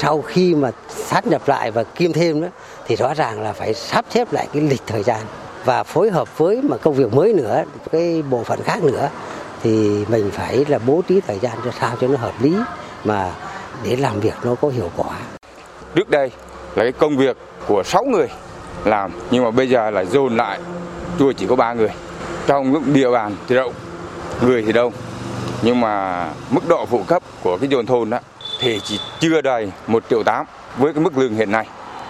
Sau khi mà sát nhập lại và kiêm thêm đó thì rõ ràng là phải sắp xếp lại cái lịch thời gian và phối hợp với mà công việc mới nữa, cái bộ phận khác nữa thì mình phải là bố trí thời gian cho sao cho nó hợp lý mà để làm việc nó có hiệu quả. Trước đây là cái công việc của 6 người làm nhưng mà bây giờ là dồn lại tôi chỉ có 3 người. Trong lúc địa bàn thì rộng, người thì đông nhưng mà mức độ phụ cấp của cái dồn thôn đó thì chỉ chưa đầy 1 triệu 8 với cái mức lương hiện nay.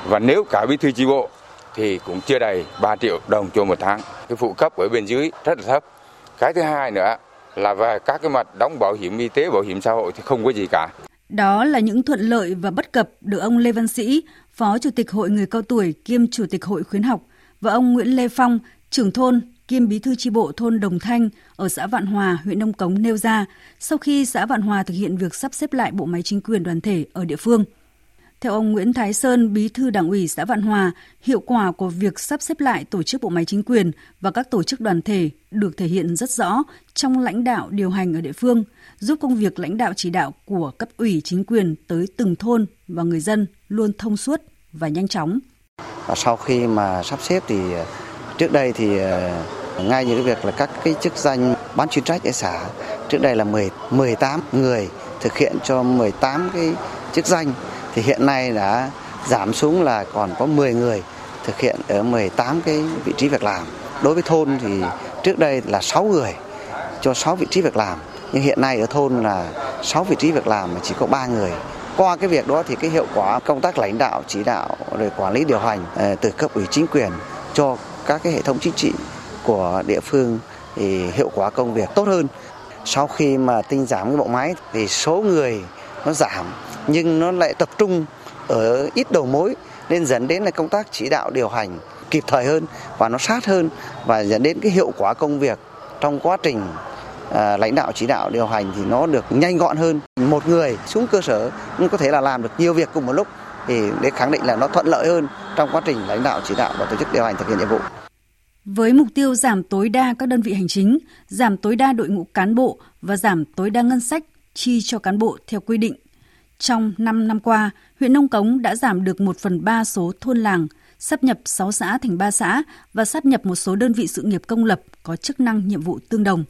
Và nếu cả bí thư chi bộ thì cũng chưa đầy 3 triệu đồng cho một tháng. Cái phụ cấp ở bên dưới rất là thấp. Cái thứ hai nữa là về các cái mặt đóng bảo hiểm y tế, bảo hiểm xã hội thì không có gì cả. Đó là những thuận lợi và bất cập được ông Lê Văn Sĩ, Phó Chủ tịch Hội Người Cao Tuổi kiêm Chủ tịch Hội Khuyến học và ông Nguyễn Lê Phong, trưởng thôn kiêm bí thư tri bộ thôn Đồng Thanh ở xã Vạn Hòa, huyện Nông Cống nêu ra sau khi xã Vạn Hòa thực hiện việc sắp xếp lại bộ máy chính quyền đoàn thể ở địa phương. Theo ông Nguyễn Thái Sơn, bí thư đảng ủy xã Vạn Hòa, hiệu quả của việc sắp xếp lại tổ chức bộ máy chính quyền và các tổ chức đoàn thể được thể hiện rất rõ trong lãnh đạo điều hành ở địa phương, giúp công việc lãnh đạo chỉ đạo của cấp ủy chính quyền tới từng thôn và người dân luôn thông suốt và nhanh chóng. Và sau khi mà sắp xếp thì trước đây thì ờ, ngay như cái việc là các cái chức danh bán chuyên trách ở xã trước đây là 10 18 người thực hiện cho 18 cái chức danh thì hiện nay đã giảm xuống là còn có 10 người thực hiện ở 18 cái vị trí việc làm. Đối với thôn thì trước đây là 6 người cho 6 vị trí việc làm, nhưng hiện nay ở thôn là 6 vị trí việc làm mà chỉ có 3 người. Qua cái việc đó thì cái hiệu quả công tác lãnh đạo, chỉ đạo rồi quản lý điều hành ờ, từ cấp ủy chính quyền cho các cái hệ thống chính trị của địa phương thì hiệu quả công việc tốt hơn. Sau khi mà tinh giảm cái bộ máy thì số người nó giảm nhưng nó lại tập trung ở ít đầu mối nên dẫn đến là công tác chỉ đạo điều hành kịp thời hơn và nó sát hơn và dẫn đến cái hiệu quả công việc trong quá trình à, lãnh đạo chỉ đạo điều hành thì nó được nhanh gọn hơn một người xuống cơ sở cũng có thể là làm được nhiều việc cùng một lúc thì để khẳng định là nó thuận lợi hơn trong quá trình lãnh đạo chỉ đạo và tổ chức điều hành thực hiện nhiệm vụ. Với mục tiêu giảm tối đa các đơn vị hành chính, giảm tối đa đội ngũ cán bộ và giảm tối đa ngân sách chi cho cán bộ theo quy định trong 5 năm qua, huyện Nông Cống đã giảm được 1 phần 3 số thôn làng, sắp nhập 6 xã thành 3 xã và sắp nhập một số đơn vị sự nghiệp công lập có chức năng nhiệm vụ tương đồng.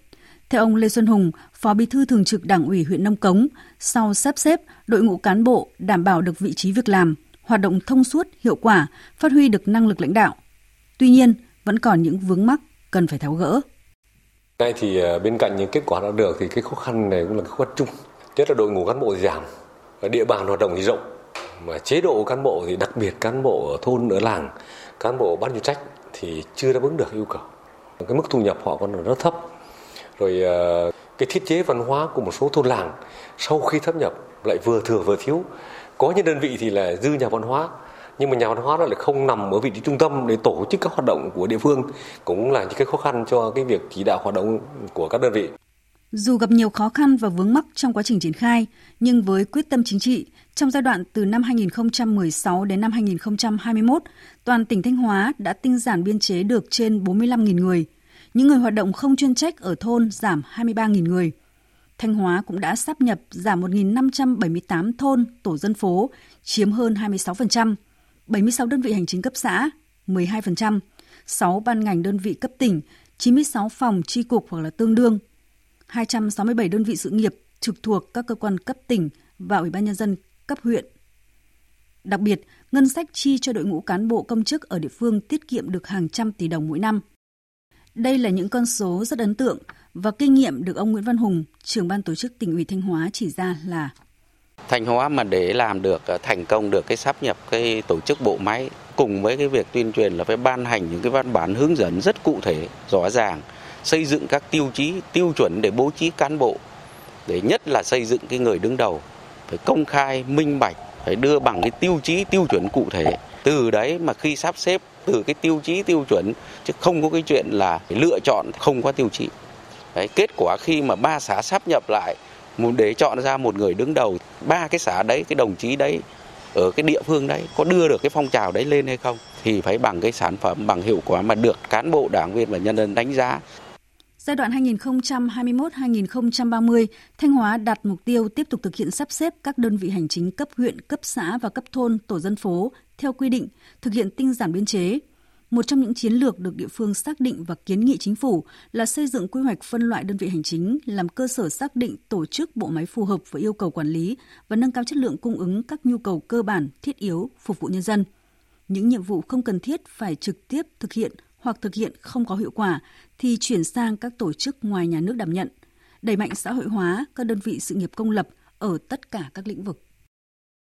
Theo ông Lê Xuân Hùng, Phó Bí thư Thường trực Đảng ủy huyện Nông Cống, sau sắp xếp, đội ngũ cán bộ đảm bảo được vị trí việc làm, hoạt động thông suốt, hiệu quả, phát huy được năng lực lãnh đạo. Tuy nhiên, vẫn còn những vướng mắc cần phải tháo gỡ. Nay thì à, bên cạnh những kết quả đã được thì cái khó khăn này cũng là khó khăn chung. Nhất là đội ngũ cán bộ giảm, địa bàn hoạt động thì rộng mà chế độ cán bộ thì đặc biệt cán bộ ở thôn ở làng cán bộ ban chuyên trách thì chưa đáp ứng được yêu cầu cái mức thu nhập họ còn rất thấp rồi ờ, cái thiết chế văn hóa của một số thôn làng sau khi thâm nhập lại vừa thừa vừa thiếu có những đơn vị thì là dư nhà văn hóa nhưng mà nhà văn hóa nó lại không nằm ở vị trí trung tâm để tổ chức các hoạt động của địa phương cũng là những cái khó khăn cho cái việc chỉ đạo hoạt động của các đơn vị dù gặp nhiều khó khăn và vướng mắc trong quá trình triển khai, nhưng với quyết tâm chính trị, trong giai đoạn từ năm 2016 đến năm 2021, toàn tỉnh Thanh Hóa đã tinh giản biên chế được trên 45.000 người. Những người hoạt động không chuyên trách ở thôn giảm 23.000 người. Thanh Hóa cũng đã sắp nhập giảm 1.578 thôn, tổ dân phố, chiếm hơn 26%, 76 đơn vị hành chính cấp xã, 12%, 6 ban ngành đơn vị cấp tỉnh, 96 phòng tri cục hoặc là tương đương, 267 đơn vị sự nghiệp trực thuộc các cơ quan cấp tỉnh và Ủy ban nhân dân cấp huyện. Đặc biệt, ngân sách chi cho đội ngũ cán bộ công chức ở địa phương tiết kiệm được hàng trăm tỷ đồng mỗi năm. Đây là những con số rất ấn tượng và kinh nghiệm được ông Nguyễn Văn Hùng, trưởng ban tổ chức tỉnh ủy Thanh Hóa chỉ ra là Thanh Hóa mà để làm được ờ, thành công được cái sắp nhập cái tổ chức bộ máy cùng với cái việc tuyên truyền là phải ban hành những cái văn bản hướng dẫn rất cụ thể, rõ ràng xây dựng các tiêu chí, tiêu chuẩn để bố trí cán bộ, để nhất là xây dựng cái người đứng đầu, phải công khai, minh bạch, phải đưa bằng cái tiêu chí, tiêu chuẩn cụ thể. Từ đấy mà khi sắp xếp từ cái tiêu chí, tiêu chuẩn, chứ không có cái chuyện là lựa chọn không có tiêu chí. Đấy, kết quả khi mà ba xã sắp nhập lại để chọn ra một người đứng đầu ba cái xã đấy cái đồng chí đấy ở cái địa phương đấy có đưa được cái phong trào đấy lên hay không thì phải bằng cái sản phẩm bằng hiệu quả mà được cán bộ đảng viên và nhân dân đánh giá Giai đoạn 2021-2030, Thanh Hóa đặt mục tiêu tiếp tục thực hiện sắp xếp các đơn vị hành chính cấp huyện, cấp xã và cấp thôn, tổ dân phố theo quy định, thực hiện tinh giản biên chế. Một trong những chiến lược được địa phương xác định và kiến nghị chính phủ là xây dựng quy hoạch phân loại đơn vị hành chính làm cơ sở xác định tổ chức bộ máy phù hợp với yêu cầu quản lý và nâng cao chất lượng cung ứng các nhu cầu cơ bản, thiết yếu phục vụ nhân dân. Những nhiệm vụ không cần thiết phải trực tiếp thực hiện hoặc thực hiện không có hiệu quả thì chuyển sang các tổ chức ngoài nhà nước đảm nhận, đẩy mạnh xã hội hóa các đơn vị sự nghiệp công lập ở tất cả các lĩnh vực.